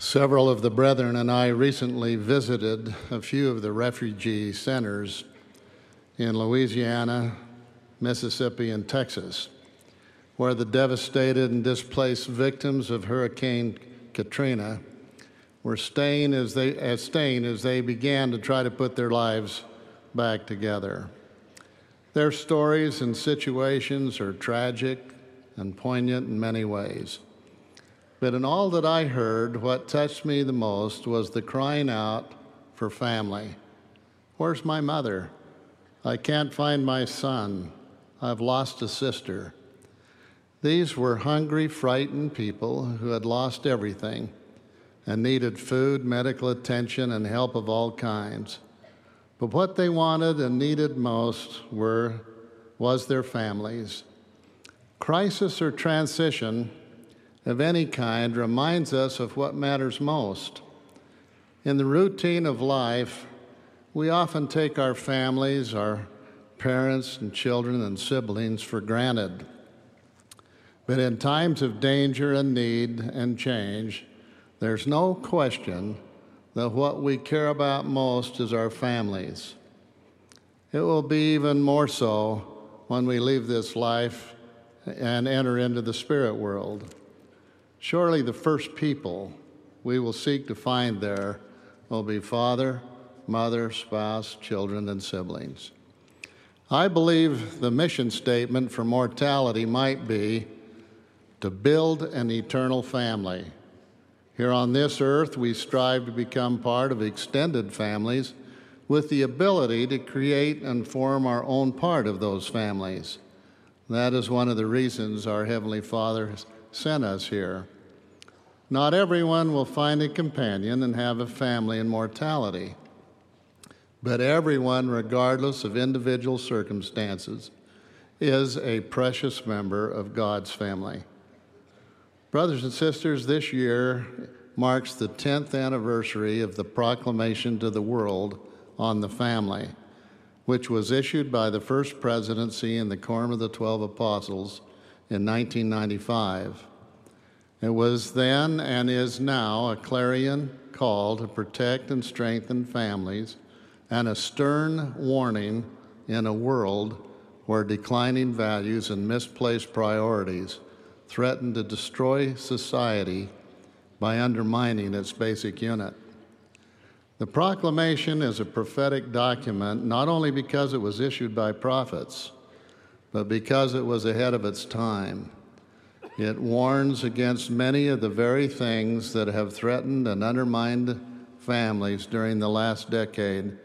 Several of the brethren and I recently visited a few of the refugee centers in Louisiana, Mississippi, and Texas, where the devastated and displaced victims of Hurricane Katrina were staying as they, as staying as they began to try to put their lives back together. Their stories and situations are tragic and poignant in many ways. But in all that I heard, what touched me the most was the crying out for family. Where's my mother? I can't find my son. I've lost a sister. These were hungry, frightened people who had lost everything and needed food, medical attention, and help of all kinds. But what they wanted and needed most were was their families. Crisis or transition of any kind reminds us of what matters most. In the routine of life, we often take our families, our parents and children and siblings for granted. But in times of danger and need and change, there's no question that what we care about most is our families. It will be even more so when we leave this life and enter into the spirit world. Surely the first people we will seek to find there will be father, mother, spouse, children, and siblings. I believe the mission statement for mortality might be to build an eternal family. Here on this earth, we strive to become part of extended families with the ability to create and form our own part of those families. That is one of the reasons our Heavenly Father sent us here. Not everyone will find a companion and have a family in mortality, but everyone, regardless of individual circumstances, is a precious member of God's family. Brothers and sisters, this year marks the 10th anniversary of the proclamation to the world on the family, which was issued by the first presidency in the Quorum of the Twelve Apostles in 1995. It was then and is now a clarion call to protect and strengthen families and a stern warning in a world where declining values and misplaced priorities threaten to destroy society by undermining its basic unit. The proclamation is a prophetic document not only because it was issued by prophets, but because it was ahead of its time. It warns against many of the very things that have threatened and undermined families during the last decade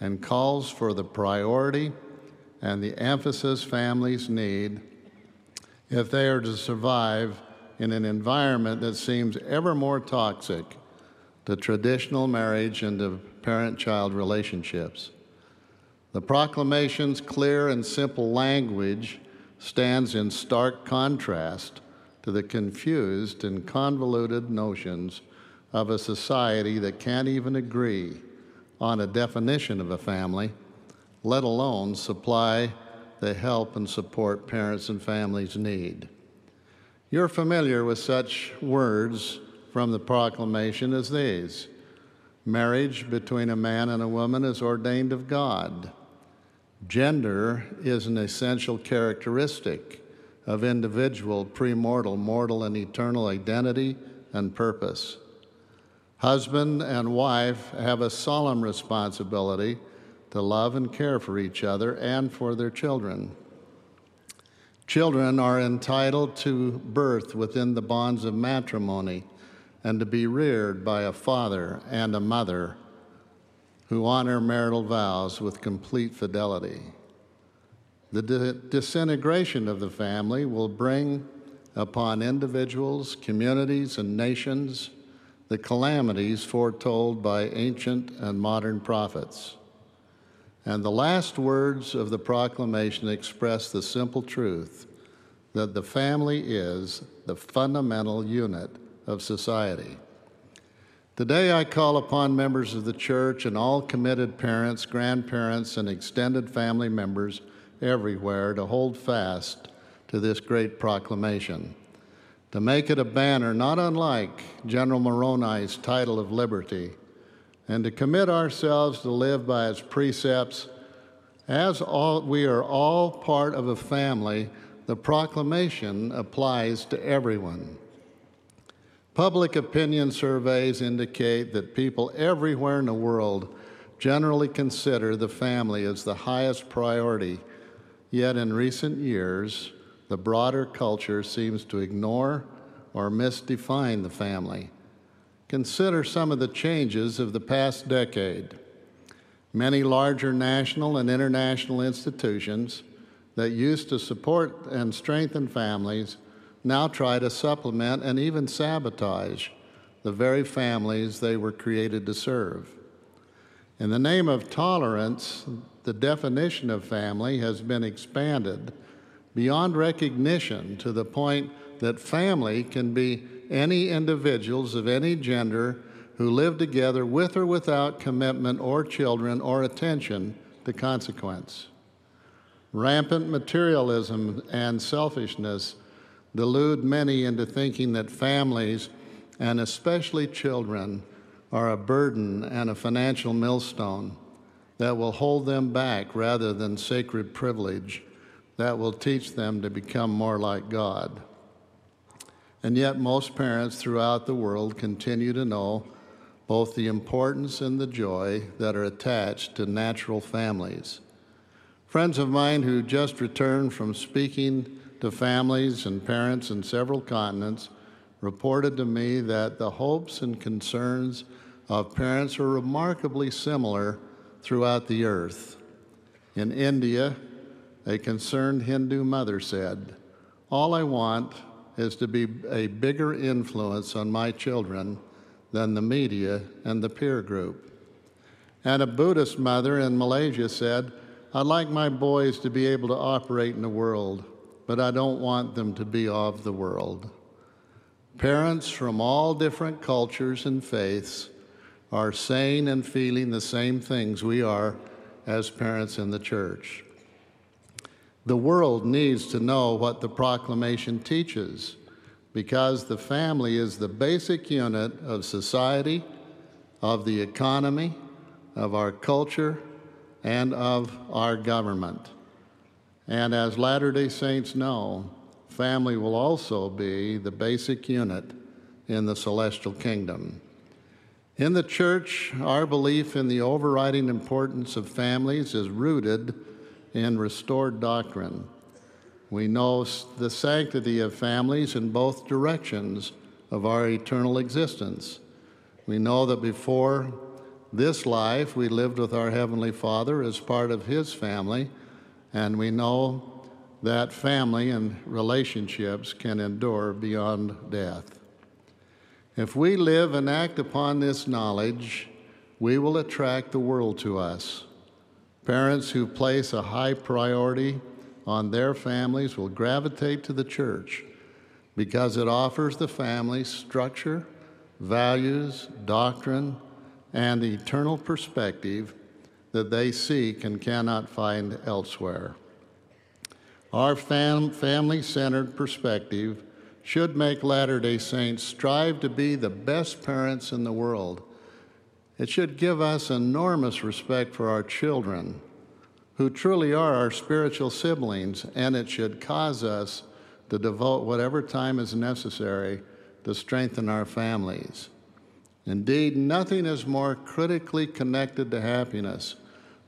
and calls for the priority and the emphasis families need if they are to survive in an environment that seems ever more toxic to traditional marriage and to parent child relationships. The proclamation's clear and simple language stands in stark contrast to the confused and convoluted notions of a society that can't even agree on a definition of a family, let alone supply the help and support parents and families need. You're familiar with such words from the proclamation as these Marriage between a man and a woman is ordained of God. Gender is an essential characteristic of individual, premortal, mortal, and eternal identity and purpose. Husband and wife have a solemn responsibility to love and care for each other and for their children. Children are entitled to birth within the bonds of matrimony and to be reared by a father and a mother who honor marital vows with complete fidelity. The disintegration of the family will bring upon individuals, communities, and nations the calamities foretold by ancient and modern prophets. And the last words of the proclamation express the simple truth that the family is the fundamental unit of society. Today, I call upon members of the church and all committed parents, grandparents, and extended family members everywhere to hold fast to this great proclamation. to make it a banner not unlike General Moroni's title of liberty, and to commit ourselves to live by its precepts. As all, we are all part of a family, the proclamation applies to everyone. Public opinion surveys indicate that people everywhere in the world generally consider the family as the highest priority. Yet in recent years, the broader culture seems to ignore or misdefine the family. Consider some of the changes of the past decade. Many larger national and international institutions that used to support and strengthen families now try to supplement and even sabotage the very families they were created to serve. In the name of tolerance, the definition of family has been expanded beyond recognition to the point that family can be any individuals of any gender who live together with or without commitment or children or attention to consequence. Rampant materialism and selfishness delude many into thinking that families, and especially children, are a burden and a financial millstone that will hold them back rather than sacred privilege that will teach them to become more like God. And yet, most parents throughout the world continue to know both the importance and the joy that are attached to natural families. Friends of mine who just returned from speaking to families and parents in several continents reported to me that the hopes and concerns of parents are remarkably similar throughout the earth. In India, a concerned Hindu mother said, All I want is to be a bigger influence on my children than the media and the peer group. And a Buddhist mother in Malaysia said, I'd like my boys to be able to operate in the world, but I don't want them to be of the world. Parents from all different cultures and faiths are saying and feeling the same things we are as parents in the church. The world needs to know what the proclamation teaches because the family is the basic unit of society, of the economy, of our culture, and of our government. And as Latter day Saints know, family will also be the basic unit in the celestial kingdom. In the church, our belief in the overriding importance of families is rooted in restored doctrine. We know the sanctity of families in both directions of our eternal existence. We know that before this life, we lived with our Heavenly Father as part of His family, and we know that family and relationships can endure beyond death. If we live and act upon this knowledge, we will attract the world to us. Parents who place a high priority on their families will gravitate to the church because it offers the family structure, values, doctrine, and the eternal perspective that they seek and cannot find elsewhere. Our fam- family centered perspective should make Latter day Saints strive to be the best parents in the world it should give us enormous respect for our children, who truly are our spiritual siblings, and it should cause us to devote whatever time is necessary to strengthen our families. Indeed, nothing is more critically connected to happiness,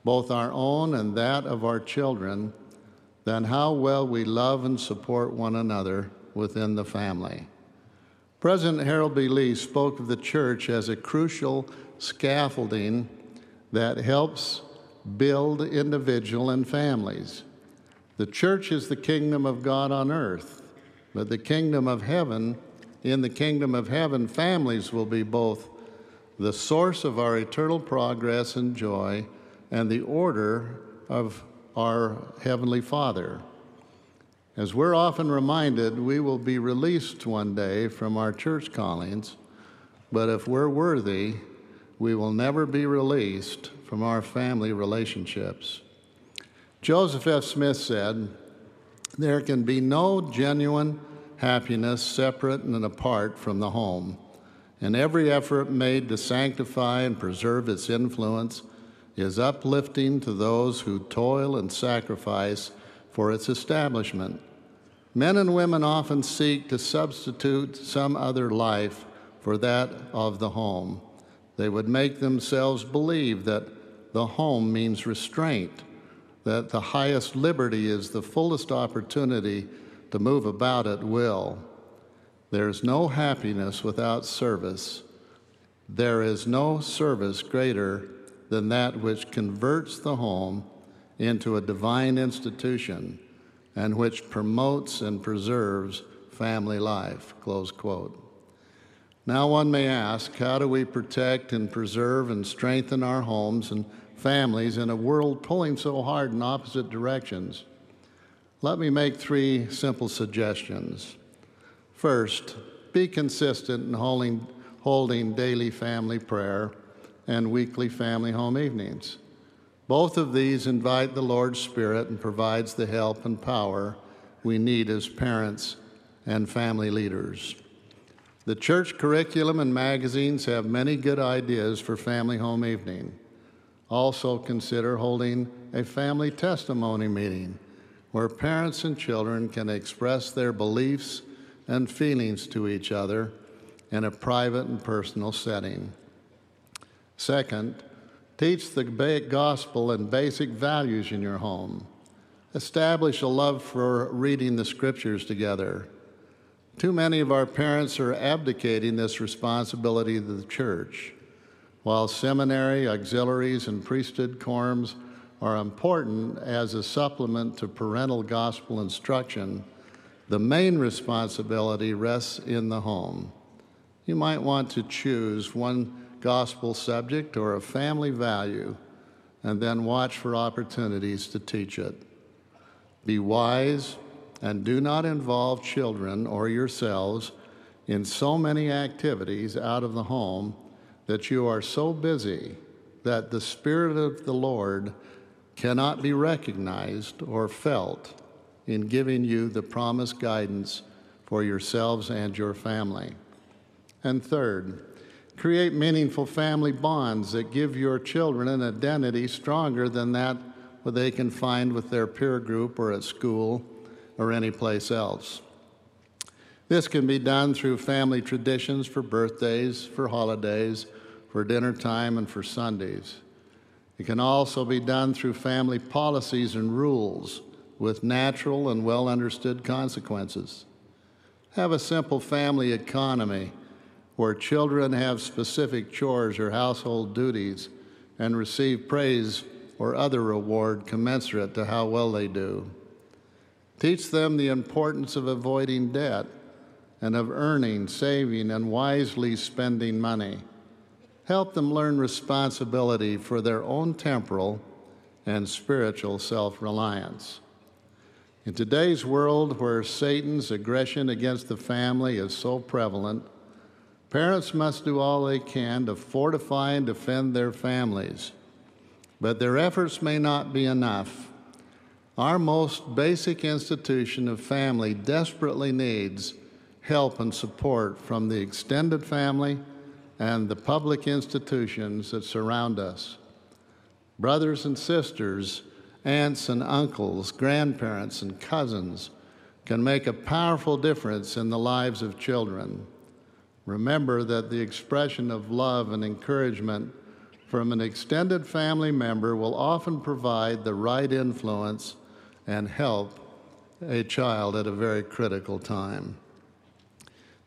both our own and that of our children, than how well we love and support one another within the family. President Harold B. Lee spoke of the church as a crucial scaffolding that helps build individual and families. The church is the kingdom of God on earth, but the kingdom of heaven, in the kingdom of heaven, families will be both the source of our eternal progress and joy and the order of our Heavenly Father. As we're often reminded, we will be released one day from our church callings, but if we're worthy, we will never be released from our family relationships. Joseph F. Smith said, There can be no genuine happiness separate and apart from the home, and every effort made to sanctify and preserve its influence is uplifting to those who toil and sacrifice for its establishment. Men and women often seek to substitute some other life for that of the home. They would make themselves believe that the home means restraint, that the highest liberty is the fullest opportunity to move about at will. There is no happiness without service. There is no service greater than that which converts the home into a divine institution and which promotes and preserves family life. Close quote. Now, one may ask how do we protect and preserve and strengthen our homes and families in a world pulling so hard in opposite directions? Let me make three simple suggestions. First, be consistent in holding, holding daily family prayer and weekly family home evenings. Both of these invite the Lord's Spirit and provides the help and power we need as parents and family leaders. The church curriculum and magazines have many good ideas for family home evening. Also, consider holding a family testimony meeting where parents and children can express their beliefs and feelings to each other in a private and personal setting. Second, teach the gospel and basic values in your home. Establish a love for reading the scriptures together too many of our parents are abdicating this responsibility to the church. While seminary, auxiliaries, and priesthood quorums are important as a supplement to parental gospel instruction, the main responsibility rests in the home. You might want to choose one gospel subject or a family value and then watch for opportunities to teach it. Be wise, and do not involve children or yourselves in so many activities out of the home that you are so busy that the Spirit of the Lord cannot be recognized or felt in giving you the promised guidance for yourselves and your family. And third, create meaningful family bonds that give your children an identity stronger than that what they can find with their peer group or at school or anyplace else. This can be done through family traditions for birthdays, for holidays, for dinner time, and for Sundays. It can also be done through family policies and rules with natural and well understood consequences. Have a simple family economy where children have specific chores or household duties and receive praise or other reward commensurate to how well they do. Teach them the importance of avoiding debt and of earning, saving, and wisely spending money. Help them learn responsibility for their own temporal and spiritual self reliance. In today's world where Satan's aggression against the family is so prevalent, parents must do all they can to fortify and defend their families. But their efforts may not be enough. Our most basic institution of family desperately needs help and support from the extended family and the public institutions that surround us. Brothers and sisters, aunts and uncles, grandparents and cousins can make a powerful difference in the lives of children. Remember that the expression of love and encouragement from an extended family member will often provide the right influence and help a child at a very critical time.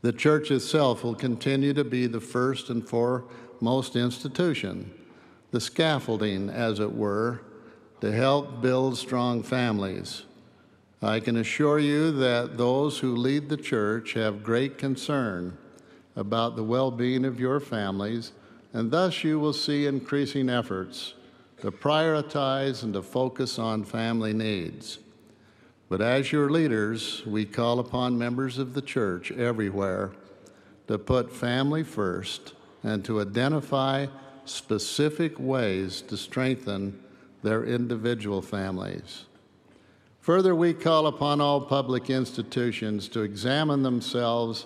The church itself will continue to be the first and foremost institution, the scaffolding, as it were, to help build strong families. I can assure you that those who lead the church have great concern about the well being of your families, and thus you will see increasing efforts to prioritize and to focus on family needs. But as your leaders, we call upon members of the church everywhere to put family first and to identify specific ways to strengthen their individual families. Further, we call upon all public institutions to examine themselves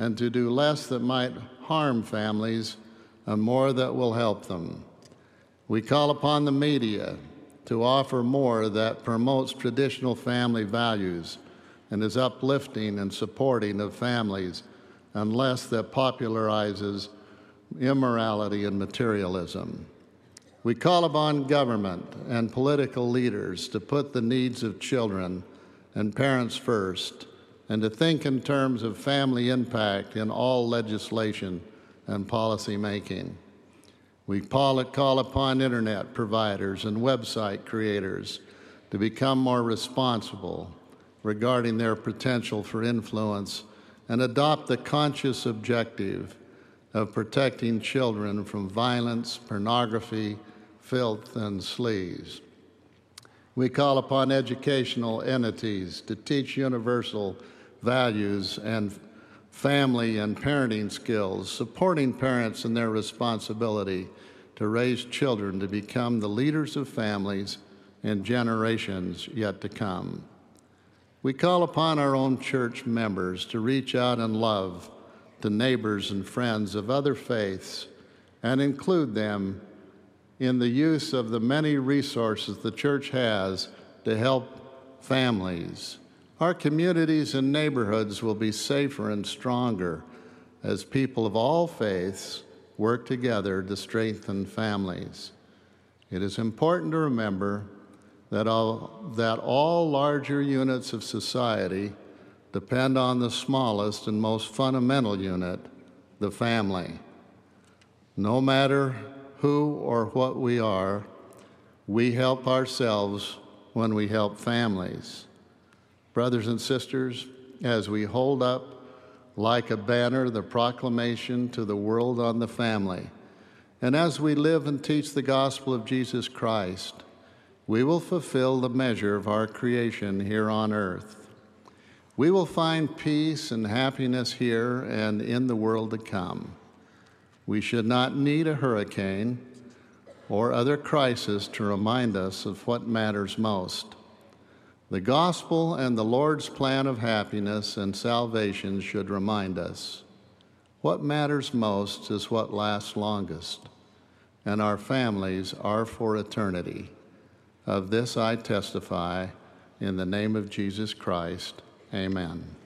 and to do less that might harm families and more that will help them. We call upon the media to offer more that promotes traditional family values and is uplifting and supporting of families and less that popularizes immorality and materialism. We call upon government and political leaders to put the needs of children and parents first and to think in terms of family impact in all legislation and policy making. We call upon internet providers and website creators to become more responsible regarding their potential for influence and adopt the conscious objective of protecting children from violence, pornography, filth, and sleaze. We call upon educational entities to teach universal values and family and parenting skills, supporting parents in their responsibility to raise children to become the leaders of families and generations yet to come. We call upon our own church members to reach out and love the neighbors and friends of other faiths and include them in the use of the many resources the church has to help families. Our communities and neighborhoods will be safer and stronger as people of all faiths work together to strengthen families. It is important to remember that all, that all larger units of society depend on the smallest and most fundamental unit, the family. No matter who or what we are, we help ourselves when we help families. Brothers and sisters, as we hold up like a banner the proclamation to the world on the family, and as we live and teach the gospel of Jesus Christ, we will fulfill the measure of our creation here on earth. We will find peace and happiness here and in the world to come. We should not need a hurricane or other crisis to remind us of what matters most. The gospel and the Lord's plan of happiness and salvation should remind us. What matters most is what lasts longest, and our families are for eternity. Of this I testify in the name of Jesus Christ. Amen.